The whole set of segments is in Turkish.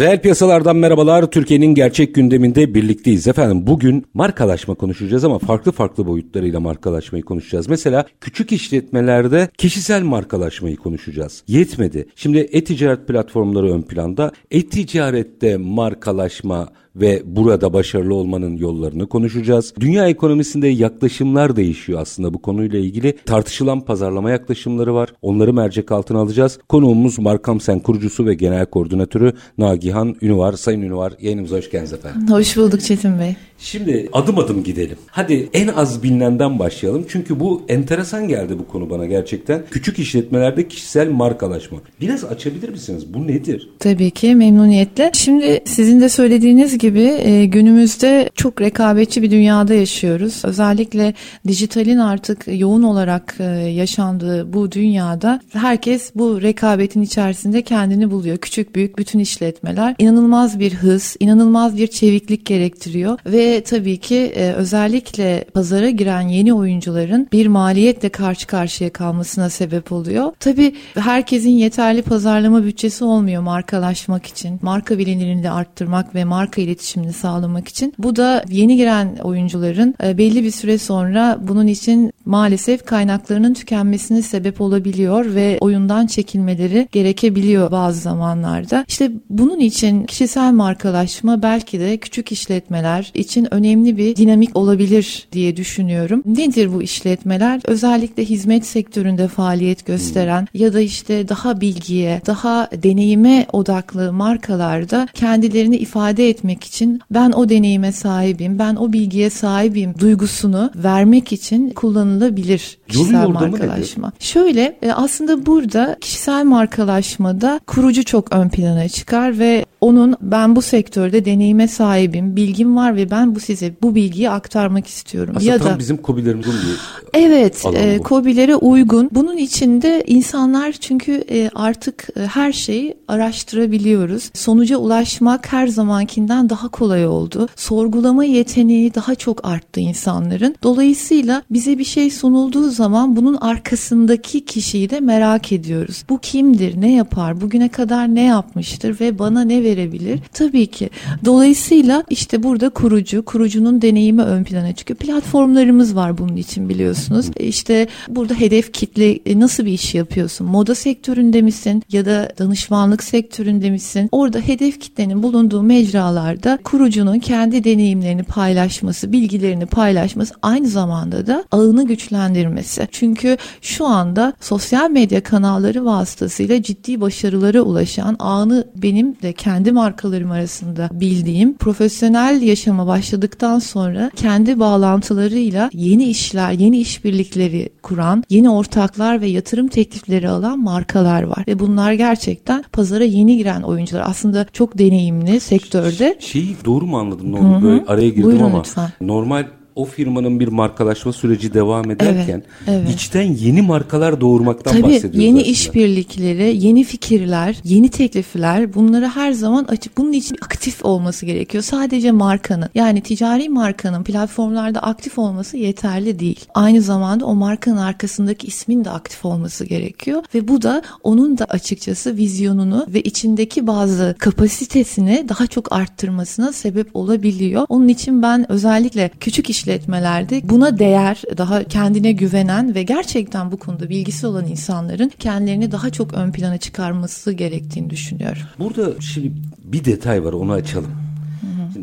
Reel piyasalardan merhabalar. Türkiye'nin gerçek gündeminde birlikteyiz efendim. Bugün markalaşma konuşacağız ama farklı farklı boyutlarıyla markalaşmayı konuşacağız. Mesela küçük işletmelerde kişisel markalaşmayı konuşacağız. Yetmedi. Şimdi e-ticaret platformları ön planda. E-ticarette markalaşma ve burada başarılı olmanın yollarını konuşacağız. Dünya ekonomisinde yaklaşımlar değişiyor aslında bu konuyla ilgili. Tartışılan pazarlama yaklaşımları var. Onları mercek altına alacağız. Konuğumuz Markam Sen kurucusu ve genel koordinatörü Nagihan Ünüvar. Sayın Ünüvar yayınımıza hoş geldiniz efendim. Hoş bulduk Çetin Bey. Şimdi adım adım gidelim. Hadi en az bilinenden başlayalım. Çünkü bu enteresan geldi bu konu bana gerçekten. Küçük işletmelerde kişisel markalaşma. Biraz açabilir misiniz? Bu nedir? Tabii ki memnuniyetle. Şimdi sizin de söylediğiniz gibi e, günümüzde çok rekabetçi bir dünyada yaşıyoruz. Özellikle dijitalin artık yoğun olarak e, yaşandığı bu dünyada herkes bu rekabetin içerisinde kendini buluyor. Küçük büyük bütün işletmeler inanılmaz bir hız, inanılmaz bir çeviklik gerektiriyor ve tabii ki e, özellikle pazara giren yeni oyuncuların bir maliyetle karşı karşıya kalmasına sebep oluyor. Tabii herkesin yeterli pazarlama bütçesi olmuyor markalaşmak için. Marka bilinirliğini de arttırmak ve marka iletişimini sağlamak için. Bu da yeni giren oyuncuların e, belli bir süre sonra bunun için maalesef kaynaklarının tükenmesine sebep olabiliyor ve oyundan çekilmeleri gerekebiliyor bazı zamanlarda. İşte bunun için kişisel markalaşma belki de küçük işletmeler için önemli bir dinamik olabilir diye düşünüyorum. Nedir bu işletmeler? Özellikle hizmet sektöründe faaliyet gösteren ya da işte daha bilgiye, daha deneyime odaklı markalarda kendilerini ifade etmek için ben o deneyime sahibim, ben o bilgiye sahibim duygusunu vermek için kullanılabilir kişisel markalaşma. Şöyle e, aslında burada kişisel markalaşmada kurucu çok ön plana çıkar ve onun ben bu sektörde deneyime sahibim, bilgim var ve ben bu size bu bilgiyi aktarmak istiyorum. Aslında ya tam da bizim kobilerimizin bir Evet, e, bu. COBİ'lere uygun. Bunun içinde insanlar çünkü e, artık e, her şeyi araştırabiliyoruz. Sonuca ulaşmak her zamankinden daha kolay oldu. Sorgulama yeteneği daha çok arttı insanların. Dolayısıyla bize bir şey sunulduğu zaman bunun arkasındaki kişiyi de merak ediyoruz. Bu kimdir, ne yapar, bugüne kadar ne yapmıştır ve bana ne verebilir? Tabii ki. Dolayısıyla işte burada kurucu, kurucunun deneyimi ön plana çıkıyor. Platformlarımız var bunun için biliyorsunuz. E, İşte burada hedef kitle e, nasıl bir iş yapıyorsun? Moda sektöründe misin ya da danışmanlık sektöründe misin? Orada hedef kitlenin bulunduğu mecralarda kurucunun kendi deneyimlerini paylaşması, bilgilerini paylaşması aynı zamanda da ağını güçlendirmesi. Çünkü şu anda sosyal medya kanalları vasıtasıyla ciddi başarılara ulaşan ağını benim de kendi markalarım arasında bildiğim profesyonel yaşama başladıktan sonra kendi bağlantılarıyla yeni işler, yeni işbirlikleri kuran, yeni ortaklar ve yatırım teklifleri alan markalar var. Ve bunlar gerçekten pazara yeni giren oyuncular. Aslında çok deneyimli sektörde. Şeyi doğru mu anladım? Ne oldu? Böyle araya girdim Buyurun ama lütfen. normal o firmanın bir markalaşma süreci devam ederken evet. içten yeni markalar doğurmaktan Tabii bahsediyoruz yeni aslında. işbirlikleri, yeni fikirler, yeni teklifler bunları her zaman açık. Bunun için aktif olması gerekiyor. Sadece markanın yani ticari markanın platformlarda aktif olması yeterli değil. Aynı zamanda o markanın arkasındaki ismin de aktif olması gerekiyor ve bu da onun da açıkçası vizyonunu ve içindeki bazı kapasitesini daha çok arttırmasına sebep olabiliyor. Onun için ben özellikle küçük işletmelerde buna değer, daha kendine güvenen ve gerçekten bu konuda bilgisi olan insanların kendilerini daha çok ön plana çıkarması gerektiğini düşünüyorum. Burada şimdi bir detay var onu açalım.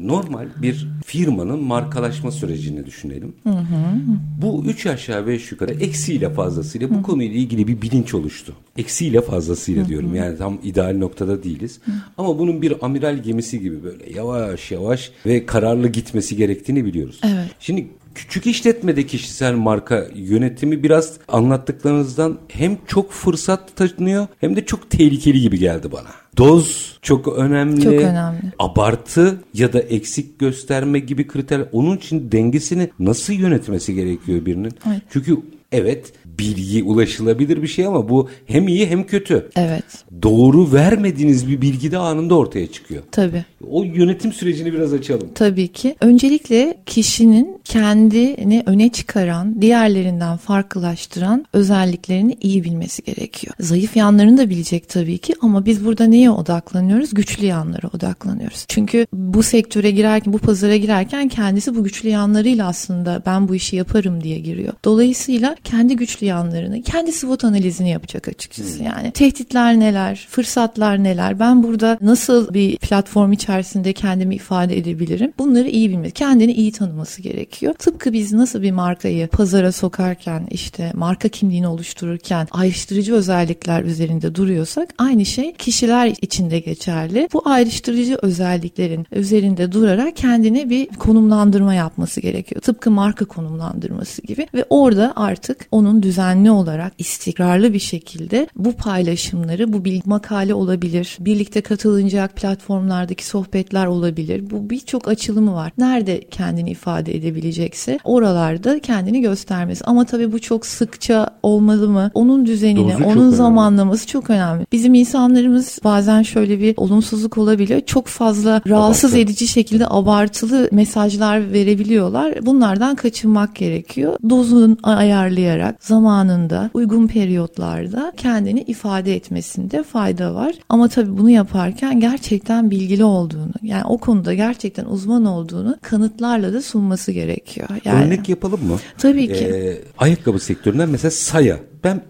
Normal bir firmanın markalaşma sürecini düşünelim. Hı hı. Bu üç aşağı beş yukarı eksiyle fazlasıyla bu hı. konuyla ilgili bir bilinç oluştu. Eksiyle fazlasıyla hı diyorum. Yani tam ideal noktada değiliz. Hı. Ama bunun bir amiral gemisi gibi böyle yavaş yavaş ve kararlı gitmesi gerektiğini biliyoruz. Evet. Şimdi küçük işletmede kişisel marka yönetimi biraz anlattıklarınızdan hem çok fırsat tanıyor hem de çok tehlikeli gibi geldi bana. Doz çok önemli. Çok önemli. Abartı ya da eksik gösterme gibi kriter. Onun için dengesini nasıl yönetmesi gerekiyor birinin? Evet. Çünkü evet bilgi ulaşılabilir bir şey ama bu hem iyi hem kötü. Evet. Doğru vermediğiniz bir bilgi de anında ortaya çıkıyor. Tabii. O yönetim sürecini biraz açalım. Tabii ki. Öncelikle kişinin kendini öne çıkaran, diğerlerinden farklılaştıran özelliklerini iyi bilmesi gerekiyor. Zayıf yanlarını da bilecek tabii ki ama biz burada neye odaklanıyoruz? Güçlü yanlara odaklanıyoruz. Çünkü bu sektöre girerken, bu pazara girerken kendisi bu güçlü yanlarıyla aslında ben bu işi yaparım diye giriyor. Dolayısıyla kendi güçlü yanlarını, kendi SWOT analizini yapacak açıkçası. Hmm. Yani tehditler neler, fırsatlar neler, ben burada nasıl bir platform içerisinde kendimi ifade edebilirim? Bunları iyi bilmesi, kendini iyi tanıması gerekiyor. Tıpkı biz nasıl bir markayı pazara sokarken, işte marka kimliğini oluştururken ayrıştırıcı özellikler üzerinde duruyorsak aynı şey kişiler içinde geçerli. Bu ayrıştırıcı özelliklerin üzerinde durarak kendine bir konumlandırma yapması gerekiyor. Tıpkı marka konumlandırması gibi ve orada artık onun düz düzenli olarak istikrarlı bir şekilde bu paylaşımları, bu bilgi makale olabilir, birlikte katılınacak platformlardaki sohbetler olabilir. Bu birçok açılımı var. Nerede kendini ifade edebilecekse oralarda kendini göstermesi. Ama tabii bu çok sıkça olmalı mı? Onun düzenini, Dozu onun zamanlaması önemli. çok önemli. Bizim insanlarımız bazen şöyle bir olumsuzluk olabiliyor. Çok fazla rahatsız Abartı. edici şekilde abartılı mesajlar verebiliyorlar. Bunlardan kaçınmak gerekiyor. Dozunu ayarlayarak, zaman zamanında, uygun periyotlarda kendini ifade etmesinde fayda var. Ama tabii bunu yaparken gerçekten bilgili olduğunu, yani o konuda gerçekten uzman olduğunu kanıtlarla da sunması gerekiyor. Yani, Örnek yapalım mı? Tabii ki. Ee, ayakkabı sektöründen mesela Saya. Ben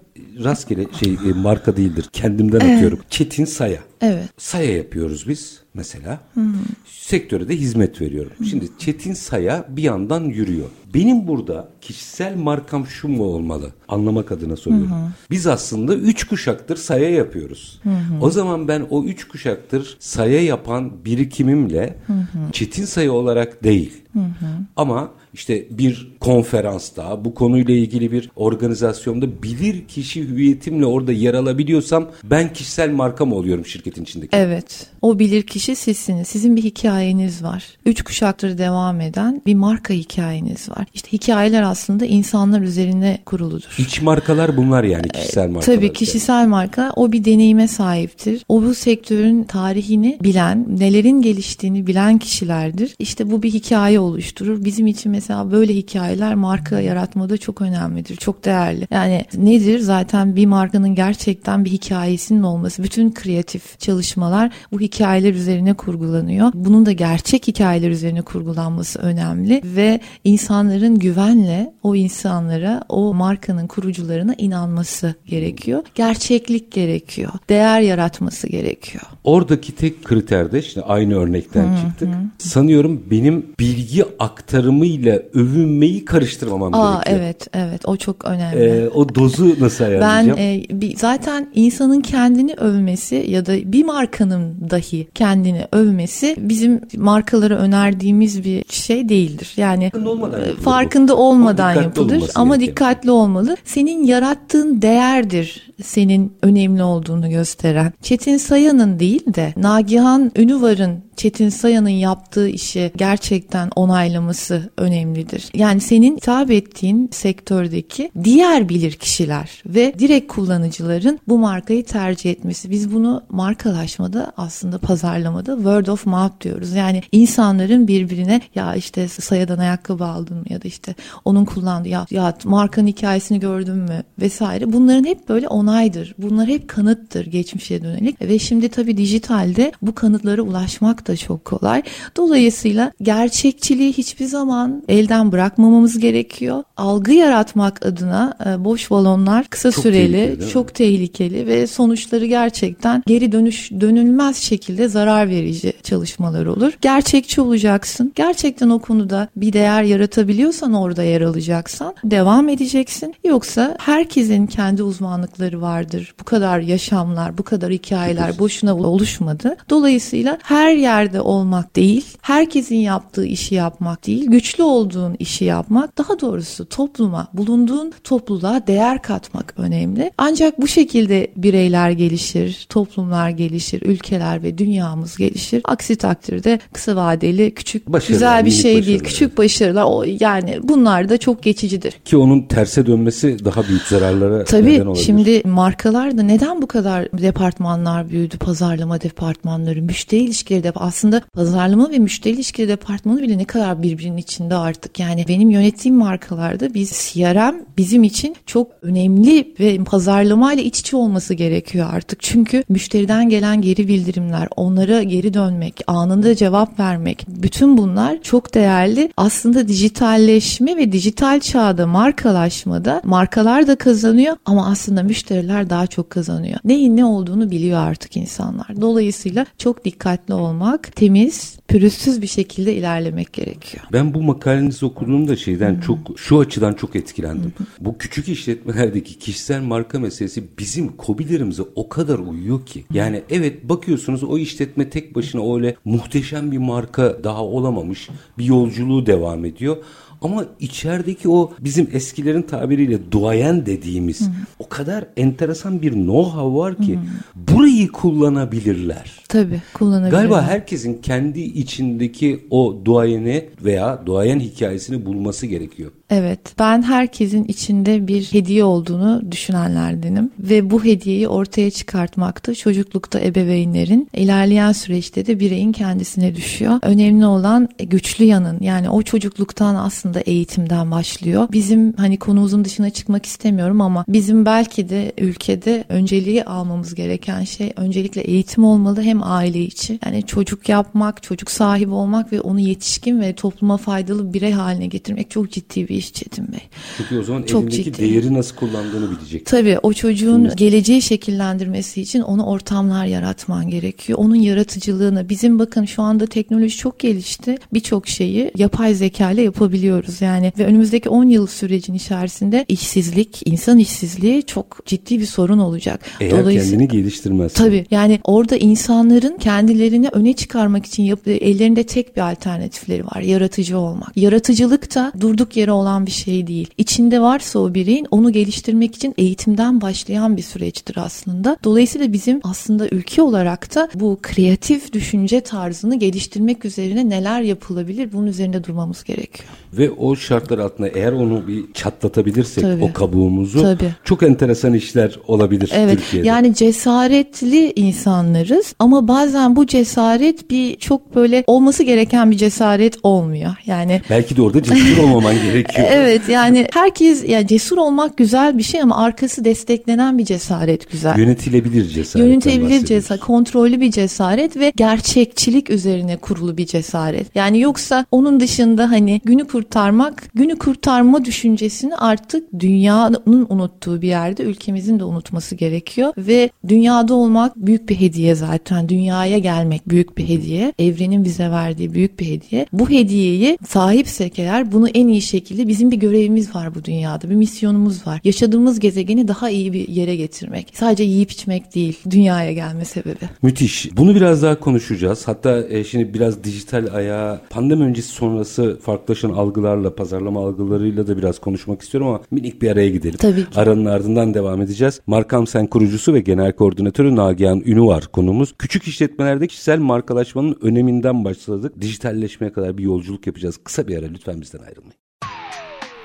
rastgele şey e, marka değildir. Kendimden evet. atıyorum. Çetin Saya. Evet. Saya yapıyoruz biz mesela. Hmm. Sektöre de hizmet veriyorum. Hmm. Şimdi Çetin Saya bir yandan yürüyor. Benim burada kişisel markam şu mu olmalı? Anlamak adına soruyorum. Hı hı. Biz aslında üç kuşaktır saya yapıyoruz. Hı hı. O zaman ben o üç kuşaktır saya yapan birikimimle hı hı. çetin sayı olarak değil. Hı hı. Ama işte bir konferansta bu konuyla ilgili bir organizasyonda bilir kişi hüviyetimle orada yer alabiliyorsam ben kişisel marka mı oluyorum şirketin içindeki? Evet. O bilir kişi sizsiniz. Sizin bir hikayeniz var. Üç kuşaktır devam eden bir marka hikayeniz var. İşte hikayeler aslında insanlar üzerine kuruludur. İç markalar bunlar yani kişisel markalar. Tabii kişisel marka o bir deneyime sahiptir. O bu sektörün tarihini bilen, nelerin geliştiğini bilen kişilerdir. İşte bu bir hikaye oluşturur. Bizim için mesela böyle hikayeler marka yaratmada çok önemlidir. Çok değerli. Yani nedir? Zaten bir markanın gerçekten bir hikayesinin olması. Bütün kreatif çalışmalar bu hikayeler üzerine kurgulanıyor. Bunun da gerçek hikayeler üzerine kurgulanması önemli ve insanların güvenle o insanlara, o markanın kurucularına inanması gerekiyor. Gerçeklik gerekiyor. Değer yaratması gerekiyor. Oradaki tek kriter de işte aynı örnekten hı, çıktık. Hı. Sanıyorum benim bilgi aktarımıyla övünmeyi karıştırmamam Aa, gerekiyor. Evet, evet. O çok önemli. Ee, o dozu nasıl ayarlayacağım? Ben e, bir, zaten insanın kendini övmesi ya da bir markanın dahi kendini övmesi bizim markalara önerdiğimiz bir şey değildir. Yani farkında olmadan, e, farkında olmadan yapılır ama gerekiyor. dikkatli olmalı. Senin yarattığın değerdir senin önemli olduğunu gösteren. Çetin Sayan'ın değil de Nagihan Ünüvar'ın Çetin Sayan'ın yaptığı işi gerçekten onaylaması önemlidir. Yani senin hitap ettiğin sektördeki diğer bilir kişiler ve direkt kullanıcıların bu markayı tercih etmesi. Biz bunu markalaşmada aslında pazarlamada word of mouth diyoruz. Yani insanların birbirine ya işte Saya'dan ayakkabı aldın ya da işte onun kullandığı ya, ya markanın hikayesini gördün mü vesaire. Bunların hep böyle onaydır. Bunlar hep kanıttır geçmişe dönelik ve şimdi tabii dijitalde bu kanıtlara ulaşmak da çok kolay. Dolayısıyla gerçekçiliği hiçbir zaman elden bırakmamamız gerekiyor. Algı yaratmak adına e, boş balonlar kısa Çok süreli, tehlikeli, çok tehlikeli ve sonuçları gerçekten geri dönüş dönülmez şekilde zarar verici çalışmalar olur. Gerçekçi olacaksın. Gerçekten o konuda bir değer yaratabiliyorsan orada yer alacaksan devam edeceksin. Yoksa herkesin kendi uzmanlıkları vardır. Bu kadar yaşamlar, bu kadar hikayeler boşuna oluşmadı. Dolayısıyla her yerde olmak değil, herkesin yaptığı işi yapmak değil, güçlü olduğun işi yapmak, daha doğrusu topluma, bulunduğun topluluğa değer katmak önemli. Ancak bu şekilde bireyler gelişir, toplumlar gelişir, ülkeler ve dünyamız gelişir. Aksi takdirde kısa vadeli küçük Başarılar, güzel bir şey değil. Küçük başarılar o yani bunlar da çok geçicidir. Ki onun terse dönmesi daha büyük zararlara Tabii neden olabilir. şimdi markalar da neden bu kadar departmanlar büyüdü? Pazarlama departmanları, müşteri ilişkileri de aslında pazarlama ve müşteri ilişkileri departmanı bile ne kadar birbirinin içinde artık. Yani benim yönettiğim markalarda biz CRM bizim için çok önemli ve pazarlamayla iç içe olması gerekiyor artık. Çünkü müşteriden gelen geri bildirimler, onlara geri dönmek, anında cevap vermek, bütün bunlar çok değerli. Aslında dijitalleşme ve dijital çağda markalaşmada markalar da kazanıyor ama aslında müşteriler daha çok kazanıyor. Neyin ne olduğunu biliyor artık insanlar. Dolayısıyla çok dikkatli olmak, temiz, pürüzsüz bir şekilde ilerlemek gerekiyor. Ben bu makalenizi okuduğumda şeyden çok şu açıdan çok etkilendim. Bu küçük işletmelerdeki kişisel marka meselesi bizim kobilerimize o kadar uyuyor ki. Yani evet bakıyorsunuz o işletme tek başına öyle muhteşem bir marka daha olamamış. Bir yolculuğu devam ediyor. Ama içerideki o bizim eskilerin tabiriyle duayen dediğimiz o kadar enteresan bir know-how var ki burayı kullanabilirler. Tabii kullanabilir. Galiba herkesin kendi içindeki o duayeni veya duayen hikayesini bulması gerekiyor. Evet, ben herkesin içinde bir hediye olduğunu düşünenlerdenim ve bu hediyeyi ortaya çıkartmakta çocuklukta ebeveynlerin, ilerleyen süreçte de bireyin kendisine düşüyor. Önemli olan güçlü yanın yani o çocukluktan aslında eğitimden başlıyor. Bizim hani konumuzun dışına çıkmak istemiyorum ama bizim belki de ülkede önceliği almamız gereken şey öncelikle eğitim olmalı hem aile içi. Yani çocuk yapmak, çocuk sahibi olmak ve onu yetişkin ve topluma faydalı bir birey haline getirmek çok ciddi bir iş Çetin Bey. Çünkü o zaman Çok elindeki ciddi. değeri nasıl kullandığını bilecek. Tabii o çocuğun geleceği şekillendirmesi için onu ortamlar yaratman gerekiyor. Onun yaratıcılığını bizim bakın şu anda teknoloji çok gelişti. Birçok şeyi yapay zeka ile yapabiliyoruz yani ve önümüzdeki 10 yıl sürecin içerisinde işsizlik, insan işsizliği çok ciddi bir sorun olacak. Eğer kendini geliştirmez. Tabii yani orada insanların kendilerini öne çıkarmak için yap- ellerinde tek bir alternatifleri var. Yaratıcı olmak. Yaratıcılık da durduk yere olan bir şey değil. İçinde varsa o bireyin onu geliştirmek için eğitimden başlayan bir süreçtir aslında. Dolayısıyla bizim aslında ülke olarak da bu kreatif düşünce tarzını geliştirmek üzerine neler yapılabilir bunun üzerinde durmamız gerekiyor. Ve o şartlar altında eğer onu bir çatlatabilirsek Tabii. o kabuğumuzu Tabii. çok enteresan işler olabilir Evet Türkiye'de. yani cesaretli insanlarız ama bazen bu cesaret bir çok böyle olması gereken bir cesaret olmuyor. Yani Belki de orada cesur olmaman gerekiyor. evet yani herkes ya cesur olmak güzel bir şey ama arkası desteklenen bir cesaret güzel. Yönetilebilir cesaret. Yönetebilir cesaret, kontrollü bir cesaret ve gerçekçilik üzerine kurulu bir cesaret. Yani yoksa onun dışında hani günü kurtarmak, günü kurtarma düşüncesini artık dünyanın unuttuğu bir yerde ülkemizin de unutması gerekiyor ve dünyada olmak büyük bir hediye zaten. Dünyaya gelmek büyük bir hediye. Evrenin bize verdiği büyük bir hediye. Bu hediyeyi sahipsek eğer bunu en iyi şekilde bizim bir görevimiz var bu dünyada. Bir misyonumuz var. Yaşadığımız gezegeni daha iyi bir yere getirmek. Sadece yiyip içmek değil. Dünyaya gelme sebebi. Müthiş. Bunu biraz daha konuşacağız. Hatta e, şimdi biraz dijital ayağı pandemi öncesi sonrası farklılaşan algılarla, pazarlama algılarıyla da biraz konuşmak istiyorum ama minik bir araya gidelim. Tabii ki. Aranın ardından devam edeceğiz. Markam Sen kurucusu ve genel koordinatörü Nagihan Ünü var konumuz. Küçük işletmelerde kişisel markalaşmanın öneminden başladık. Dijitalleşmeye kadar bir yolculuk yapacağız. Kısa bir ara lütfen bizden ayrılmayın.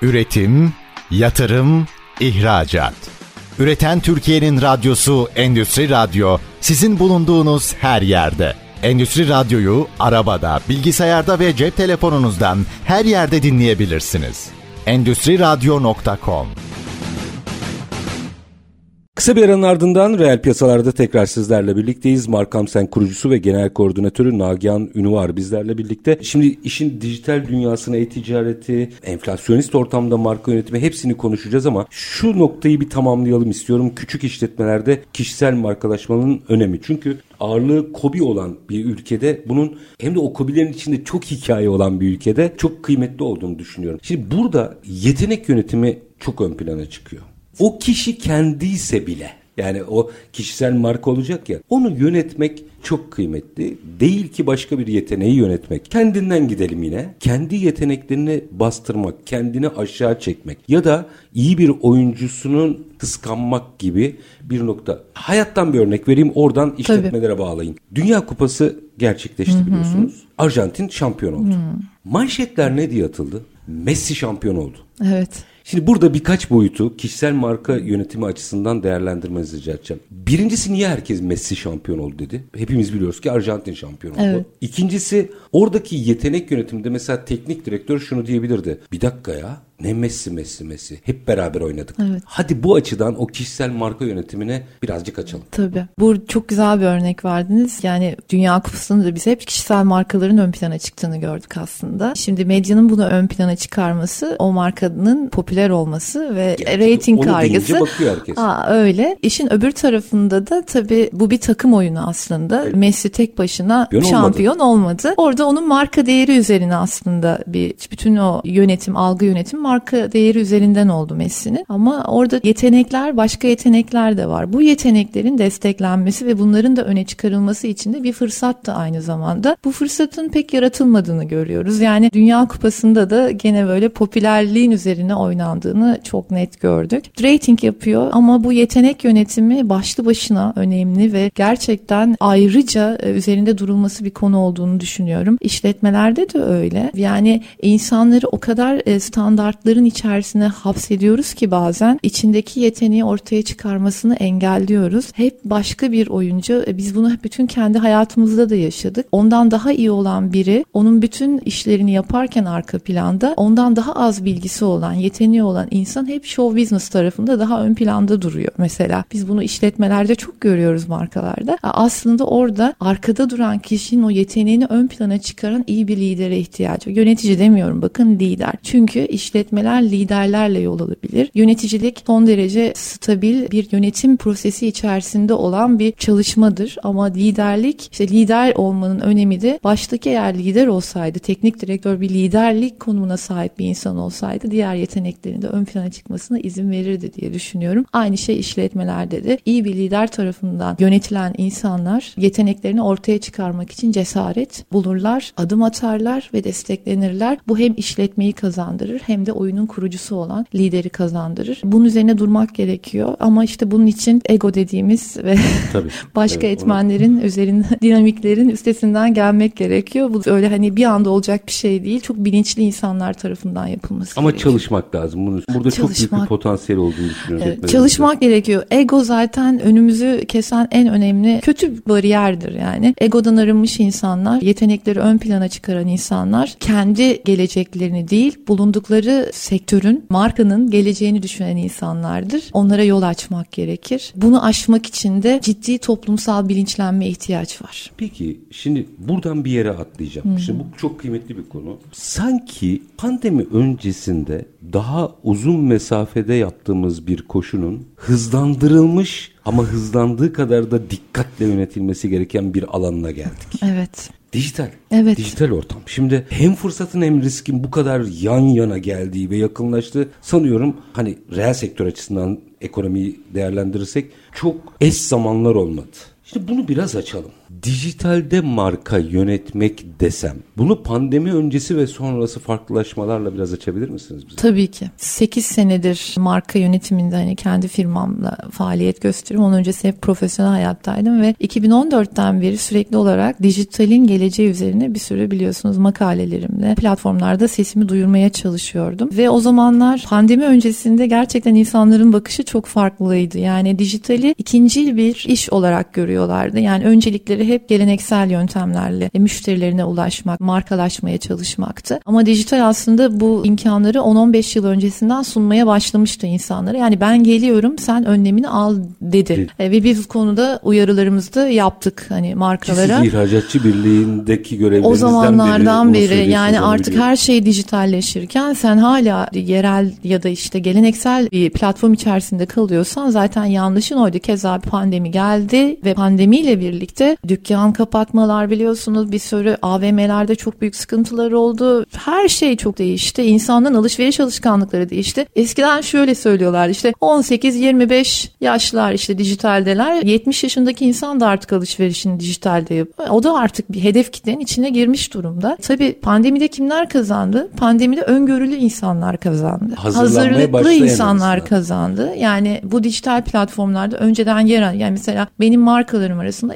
Üretim, yatırım, ihracat. Üreten Türkiye'nin radyosu Endüstri Radyo sizin bulunduğunuz her yerde. Endüstri Radyo'yu arabada, bilgisayarda ve cep telefonunuzdan her yerde dinleyebilirsiniz. Endüstriradyo.com Kısa bir aranın ardından reel piyasalarda tekrar sizlerle birlikteyiz. Markam Sen kurucusu ve genel koordinatörü Nagihan Ünüvar bizlerle birlikte. Şimdi işin dijital dünyasına e-ticareti, enflasyonist ortamda marka yönetimi hepsini konuşacağız ama şu noktayı bir tamamlayalım istiyorum. Küçük işletmelerde kişisel markalaşmanın önemi. Çünkü ağırlığı kobi olan bir ülkede bunun hem de o kobilerin içinde çok hikaye olan bir ülkede çok kıymetli olduğunu düşünüyorum. Şimdi burada yetenek yönetimi çok ön plana çıkıyor. O kişi kendiyse bile yani o kişisel marka olacak ya onu yönetmek çok kıymetli. Değil ki başka bir yeteneği yönetmek. Kendinden gidelim yine. Kendi yeteneklerini bastırmak, kendini aşağı çekmek ya da iyi bir oyuncusunun kıskanmak gibi bir nokta. Hayattan bir örnek vereyim oradan işletmelere Tabii. bağlayın. Dünya Kupası gerçekleşti Hı-hı. biliyorsunuz. Arjantin şampiyon oldu. Hı-hı. Manşetler ne diye atıldı? Messi şampiyon oldu. Evet. Şimdi burada birkaç boyutu kişisel marka yönetimi açısından değerlendirmenizi rica edeceğim. Birincisi niye herkes Messi şampiyon oldu dedi. Hepimiz biliyoruz ki Arjantin şampiyon oldu. Evet. İkincisi oradaki yetenek yönetiminde mesela teknik direktör şunu diyebilirdi. Bir dakika ya ne Messi Messi Messi. Hep beraber oynadık. Evet. Hadi bu açıdan o kişisel marka yönetimine birazcık açalım. Tabii. Bu çok güzel bir örnek verdiniz. Yani Dünya Kupası'nda da biz hep kişisel markaların ön plana çıktığını gördük aslında. Şimdi medyanın bunu ön plana çıkarması, o markanın popüler olması ve yani reyting kaygısı. bakıyor herkes. Aa, öyle. İşin öbür tarafında da tabii bu bir takım oyunu aslında. Evet. Messi tek başına Yön şampiyon olmadı. olmadı. Orada onun marka değeri üzerine aslında bir bütün o yönetim, algı yönetim marka değeri üzerinden oldu Messi'nin. Ama orada yetenekler, başka yetenekler de var. Bu yeteneklerin desteklenmesi ve bunların da öne çıkarılması için de bir fırsat da aynı zamanda. Bu fırsatın pek yaratılmadığını görüyoruz. Yani Dünya Kupası'nda da gene böyle popülerliğin üzerine oynandığını çok net gördük. Rating yapıyor ama bu yetenek yönetimi başlı başına önemli ve gerçekten ayrıca e, üzerinde durulması bir konu olduğunu düşünüyorum. İşletmelerde de öyle. Yani insanları o kadar e, standart şartların içerisine hapsediyoruz ki bazen içindeki yeteneği ortaya çıkarmasını engelliyoruz. Hep başka bir oyuncu e, biz bunu bütün kendi hayatımızda da yaşadık. Ondan daha iyi olan biri onun bütün işlerini yaparken arka planda ondan daha az bilgisi olan, yeteneği olan insan hep show business tarafında daha ön planda duruyor. Mesela biz bunu işletmelerde çok görüyoruz markalarda. Aslında orada arkada duran kişinin o yeteneğini ön plana çıkaran iyi bir lidere ihtiyacı. Yönetici demiyorum bakın lider. Çünkü işletme işletmeler liderlerle yol alabilir. Yöneticilik son derece stabil bir yönetim prosesi içerisinde olan bir çalışmadır ama liderlik işte lider olmanın önemi de baştaki eğer lider olsaydı teknik direktör bir liderlik konumuna sahip bir insan olsaydı diğer yeteneklerinde ön plana çıkmasına izin verirdi diye düşünüyorum. Aynı şey işletmelerde de iyi bir lider tarafından yönetilen insanlar yeteneklerini ortaya çıkarmak için cesaret bulurlar, adım atarlar ve desteklenirler. Bu hem işletmeyi kazandırır hem de oyunun kurucusu olan lideri kazandırır. Bunun üzerine durmak gerekiyor ama işte bunun için ego dediğimiz ve Tabii. başka evet, etmenlerin onu... üzerinde dinamiklerin üstesinden gelmek gerekiyor. Bu öyle hani bir anda olacak bir şey değil. Çok bilinçli insanlar tarafından yapılması ama gerekiyor. çalışmak lazım. Bunun burada çalışmak, çok büyük bir potansiyel olduğunu düşünüyorum. Evet, çalışmak gerekiyor. Ego zaten önümüzü kesen en önemli kötü bariyerdir yani. Egodan arınmış insanlar, yetenekleri ön plana çıkaran insanlar kendi geleceklerini değil bulundukları sektörün, markanın geleceğini düşünen insanlardır. Onlara yol açmak gerekir. Bunu aşmak için de ciddi toplumsal bilinçlenme ihtiyaç var. Peki şimdi buradan bir yere atlayacağım. Hı-hı. Şimdi bu çok kıymetli bir konu. Sanki pandemi öncesinde daha uzun mesafede yaptığımız bir koşunun hızlandırılmış ama hızlandığı kadar da dikkatle yönetilmesi gereken bir alanına geldik. Evet. Dijital. Evet. Dijital ortam. Şimdi hem fırsatın hem riskin bu kadar yan yana geldiği ve yakınlaştığı sanıyorum hani reel sektör açısından ekonomiyi değerlendirirsek çok eş zamanlar olmadı. İşte bunu biraz açalım dijitalde marka yönetmek desem bunu pandemi öncesi ve sonrası farklılaşmalarla biraz açabilir misiniz bize? Tabii ki. 8 senedir marka yönetiminde hani kendi firmamla faaliyet gösteriyorum. Onun öncesi hep profesyonel hayattaydım ve 2014'ten beri sürekli olarak dijitalin geleceği üzerine bir sürü biliyorsunuz makalelerimle platformlarda sesimi duyurmaya çalışıyordum. Ve o zamanlar pandemi öncesinde gerçekten insanların bakışı çok farklıydı. Yani dijitali ikincil bir iş olarak görüyorlardı. Yani öncelikleri hep geleneksel yöntemlerle müşterilerine ulaşmak, markalaşmaya çalışmaktı. Ama dijital aslında bu imkanları 10-15 yıl öncesinden sunmaya başlamıştı insanlara. Yani ben geliyorum sen önlemini al dedi. E, ve biz bu konuda uyarılarımızı da yaptık hani markalara. Siz ihracatçı birliğindeki görevlerinizden O zamanlardan beri, beri yani artık biliyorum. her şey dijitalleşirken sen hala yerel ya da işte geleneksel bir platform içerisinde kalıyorsan zaten yanlışın oydu. Keza pandemi geldi ve pandemiyle birlikte dükkan kapatmalar biliyorsunuz bir sürü AVM'lerde çok büyük sıkıntılar oldu. Her şey çok değişti. İnsanların alışveriş alışkanlıkları değişti. Eskiden şöyle söylüyorlar işte 18-25 yaşlar işte dijitaldeler. 70 yaşındaki insan da artık alışverişini dijitalde yapıyor. O da artık bir hedef kitlenin içine girmiş durumda. Tabii pandemide kimler kazandı? Pandemide öngörülü insanlar kazandı. Hazırlıklı insanlar kazandı. Yani bu dijital platformlarda önceden yer alan yani mesela benim markalarım arasında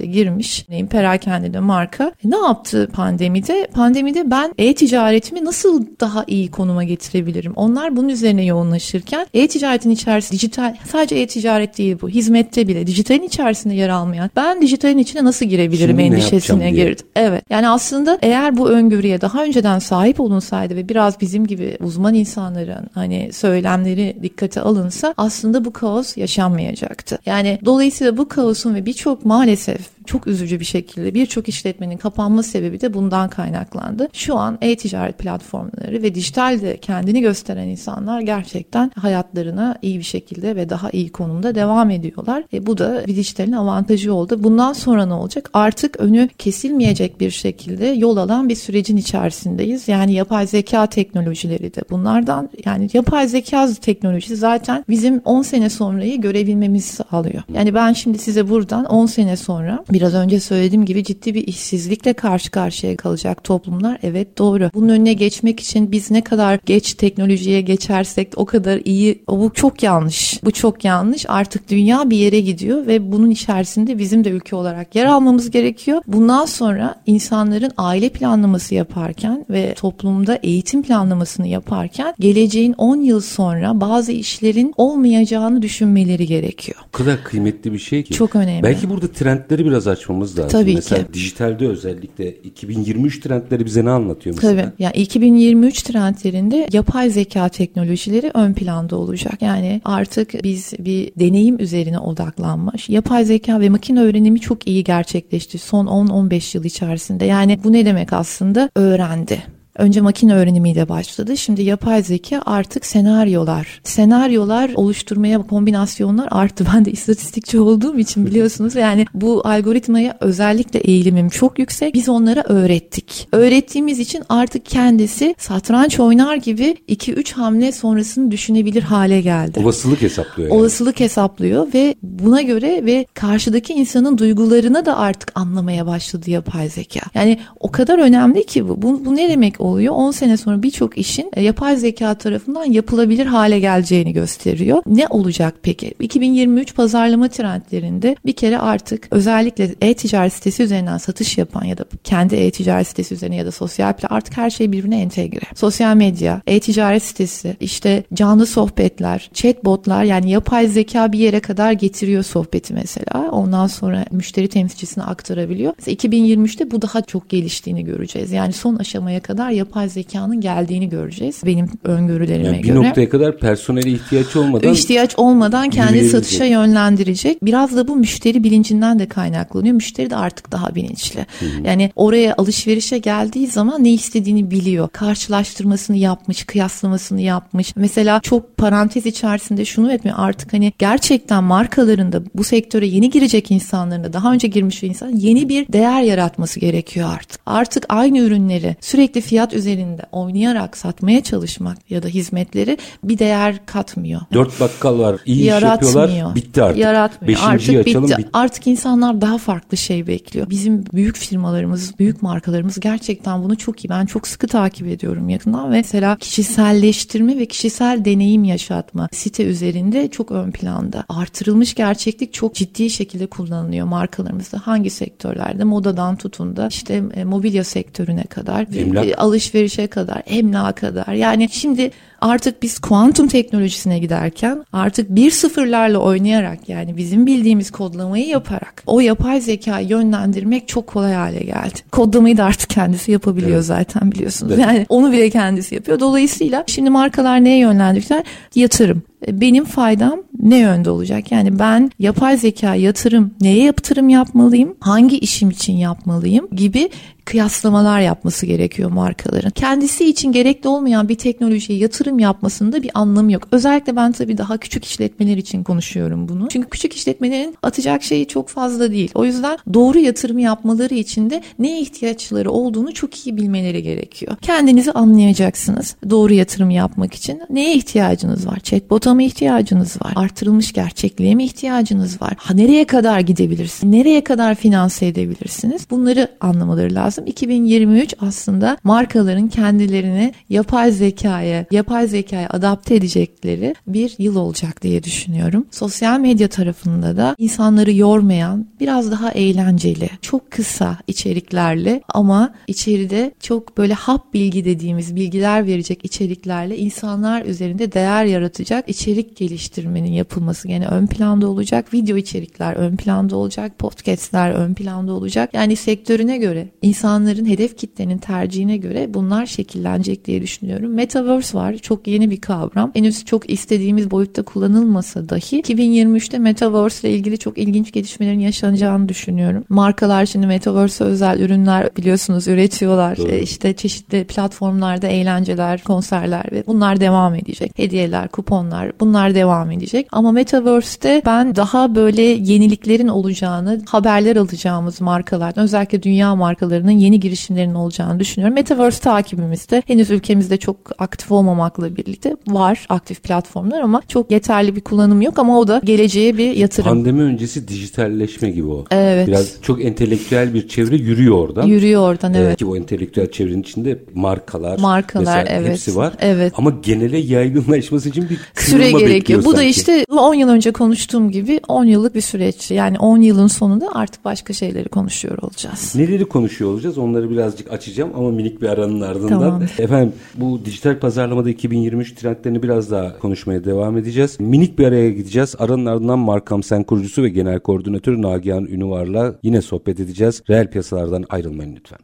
e-ticarete girmiş. Neyim perakendede marka. E, ne yaptı pandemide? Pandemide ben e-ticaretimi nasıl daha iyi konuma getirebilirim? Onlar bunun üzerine yoğunlaşırken e-ticaretin içerisinde dijital sadece e-ticaret değil bu. Hizmette bile dijitalin içerisinde yer almayan ben dijitalin içine nasıl girebilirim Şimdi endişesine girdim. Evet. Yani aslında eğer bu öngörüye daha önceden sahip olunsaydı ve biraz bizim gibi uzman insanların hani söylemleri dikkate alınsa aslında bu kaos yaşanmayacaktı. Yani dolayısıyla bu kaosun ve birçok maalesef çok üzücü bir şekilde birçok işletmenin kapanma sebebi de bundan kaynaklandı. Şu an e-ticaret platformları ve dijitalde kendini gösteren insanlar gerçekten hayatlarına iyi bir şekilde ve daha iyi konumda devam ediyorlar. E, bu da bir dijitalin avantajı oldu. Bundan sonra ne olacak? Artık önü kesilmeyecek bir şekilde yol alan bir sürecin içerisindeyiz. Yani yapay zeka teknolojileri de bunlardan yani yapay zeka teknolojisi zaten bizim 10 sene sonrayı görebilmemizi sağlıyor. Yani ben şimdi size buradan 10 sene sonra biraz önce söylediğim gibi ciddi bir işsizlikle karşı karşıya kalacak toplumlar. Evet doğru. Bunun önüne geçmek için biz ne kadar geç teknolojiye geçersek o kadar iyi. Bu çok yanlış. Bu çok yanlış. Artık dünya bir yere gidiyor ve bunun içerisinde bizim de ülke olarak yer almamız gerekiyor. Bundan sonra insanların aile planlaması yaparken ve toplumda eğitim planlamasını yaparken geleceğin 10 yıl sonra bazı işlerin olmayacağını düşünmeleri gerekiyor. O kadar kıymetli bir şey ki. Çok önemli. Belki burada trendleri biraz açmamız lazım. Tabii mesela ki. dijitalde özellikle 2023 trendleri bize ne anlatıyor mesela? Tabii. Yani 2023 trendlerinde yapay zeka teknolojileri ön planda olacak. Yani artık biz bir deneyim üzerine odaklanmış. Yapay zeka ve makine öğrenimi çok iyi gerçekleşti son 10-15 yıl içerisinde. Yani bu ne demek aslında? Öğrendi. Önce makine öğrenimiyle başladı. Şimdi yapay zeka artık senaryolar. Senaryolar oluşturmaya kombinasyonlar arttı. Ben de istatistikçi olduğum için biliyorsunuz yani bu algoritmaya özellikle eğilimim çok yüksek. Biz onlara öğrettik. Öğrettiğimiz için artık kendisi satranç oynar gibi 2-3 hamle sonrasını düşünebilir hale geldi. Olasılık hesaplıyor. Yani. Olasılık hesaplıyor ve buna göre ve karşıdaki insanın duygularını da artık anlamaya başladı yapay zeka. Yani o kadar önemli ki bu. Bu, bu ne demek oluyor? 10 sene sonra birçok işin e, yapay zeka tarafından yapılabilir hale geleceğini gösteriyor. Ne olacak peki? 2023 pazarlama trendlerinde bir kere artık özellikle e-ticaret sitesi üzerinden satış yapan ya da kendi e-ticaret sitesi üzerine ya da sosyal platform artık her şey birbirine entegre. Sosyal medya, e-ticaret sitesi, işte canlı sohbetler, chatbotlar yani yapay zeka bir yere kadar getiriyor sohbeti mesela. Ondan sonra müşteri temsilcisine aktarabiliyor. Mesela 2023'te bu daha çok geliştiğini göreceğiz. Yani son aşamaya kadar yapay zekanın geldiğini göreceğiz. Benim öngörülerime yani bir göre. Bir noktaya kadar personele ihtiyaç olmadan ihtiyaç olmadan kendi satışa yönlendirecek. Biraz da bu müşteri bilincinden de kaynaklanıyor. Müşteri de artık daha bilinçli. Hı hı. Yani oraya alışverişe geldiği zaman ne istediğini biliyor. Karşılaştırmasını yapmış, kıyaslamasını yapmış. Mesela çok parantez içerisinde şunu etmiyor. Artık hani gerçekten markalarında bu sektöre yeni girecek insanların da daha önce girmiş bir insan yeni bir değer yaratması gerekiyor artık. Artık aynı ürünleri sürekli fiyat üzerinde oynayarak satmaya çalışmak ya da hizmetleri bir değer katmıyor. Dört bakkal var. iyi iş yapıyorlar. Bitti artık. Yaratmıyor. Beşinciyi artık açalım. bitti. bitti. Artık insanlar daha farklı şey bekliyor. Bizim büyük firmalarımız, büyük markalarımız gerçekten bunu çok iyi. Ben çok sıkı takip ediyorum yakından ve mesela kişiselleştirme ve kişisel deneyim yaşatma site üzerinde çok ön planda. Artırılmış gerçeklik çok ciddi şekilde kullanılıyor markalarımızda. Hangi sektörlerde? Modadan tutun da işte e, mobilya sektörüne kadar. Emlak. Alışverişe kadar, emlağa kadar. Yani şimdi artık biz kuantum teknolojisine giderken artık bir sıfırlarla oynayarak yani bizim bildiğimiz kodlamayı yaparak o yapay zeka yönlendirmek çok kolay hale geldi. Kodlamayı da artık kendisi yapabiliyor evet. zaten biliyorsunuz. Evet. Yani onu bile kendisi yapıyor. Dolayısıyla şimdi markalar neye yönlendirecekler? Yatırım benim faydam ne yönde olacak? Yani ben yapay zeka yatırım neye yatırım yapmalıyım? Hangi işim için yapmalıyım? gibi kıyaslamalar yapması gerekiyor markaların. Kendisi için gerekli olmayan bir teknolojiye yatırım yapmasında bir anlamı yok. Özellikle ben tabii daha küçük işletmeler için konuşuyorum bunu. Çünkü küçük işletmelerin atacak şeyi çok fazla değil. O yüzden doğru yatırım yapmaları için de neye ihtiyaçları olduğunu çok iyi bilmeleri gerekiyor. Kendinizi anlayacaksınız doğru yatırım yapmak için. Neye ihtiyacınız var? Chatbot'a mı ihtiyacınız var? Artırılmış gerçekliğe mi ihtiyacınız var? Ha, nereye kadar gidebilirsiniz? Nereye kadar finanse edebilirsiniz? Bunları anlamaları lazım. 2023 aslında markaların kendilerini yapay zekaya, yapay zekaya adapte edecekleri bir yıl olacak diye düşünüyorum. Sosyal medya tarafında da insanları yormayan, biraz daha eğlenceli, çok kısa içeriklerle ama içeride çok böyle hap bilgi dediğimiz bilgiler verecek içeriklerle insanlar üzerinde değer yaratacak içerik geliştirmenin yapılması gene ön planda olacak. Video içerikler ön planda olacak, podcastler ön planda olacak. Yani sektörüne göre insan insanların hedef kitlenin tercihine göre bunlar şekillenecek diye düşünüyorum. Metaverse var. Çok yeni bir kavram. Henüz çok istediğimiz boyutta kullanılmasa dahi 2023'te Metaverse ile ilgili çok ilginç gelişmelerin yaşanacağını düşünüyorum. Markalar şimdi Metaverse özel ürünler biliyorsunuz üretiyorlar. Doğru. E işte çeşitli platformlarda eğlenceler, konserler ve bunlar devam edecek. Hediyeler, kuponlar bunlar devam edecek. Ama Metaverse'te ben daha böyle yeniliklerin olacağını, haberler alacağımız markalardan özellikle dünya markalarının yeni girişimlerin olacağını düşünüyorum. Metaverse takibimizde henüz ülkemizde çok aktif olmamakla birlikte var aktif platformlar ama çok yeterli bir kullanım yok ama o da geleceğe bir yatırım. Pandemi öncesi dijitalleşme gibi o. Evet. Biraz çok entelektüel bir çevre yürüyor oradan. Yürüyor oradan evet. evet. Ki o entelektüel çevrenin içinde markalar, markalar evet. hepsi var. Evet. Ama genele yaygınlaşması için bir süre gerekiyor. Bu da işte 10 yıl önce konuştuğum gibi 10 yıllık bir süreç. Yani 10 yılın sonunda artık başka şeyleri konuşuyor olacağız. Neleri konuşuyor olacağız? Onları birazcık açacağım ama minik bir aranın ardından. Tamam. Efendim bu dijital pazarlamada 2023 trendlerini biraz daha konuşmaya devam edeceğiz. Minik bir araya gideceğiz. Aranın ardından Markam Sen kurucusu ve genel koordinatörü Nagihan Ünüvar'la yine sohbet edeceğiz. Reel piyasalardan ayrılmayın lütfen.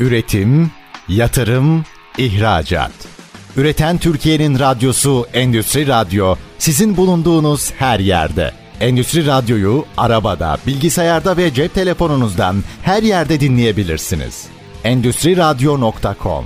Üretim, yatırım, ihracat. Üreten Türkiye'nin radyosu Endüstri Radyo sizin bulunduğunuz her yerde. Endüstri Radyo'yu arabada, bilgisayarda ve cep telefonunuzdan her yerde dinleyebilirsiniz. Endüstri Radyo.com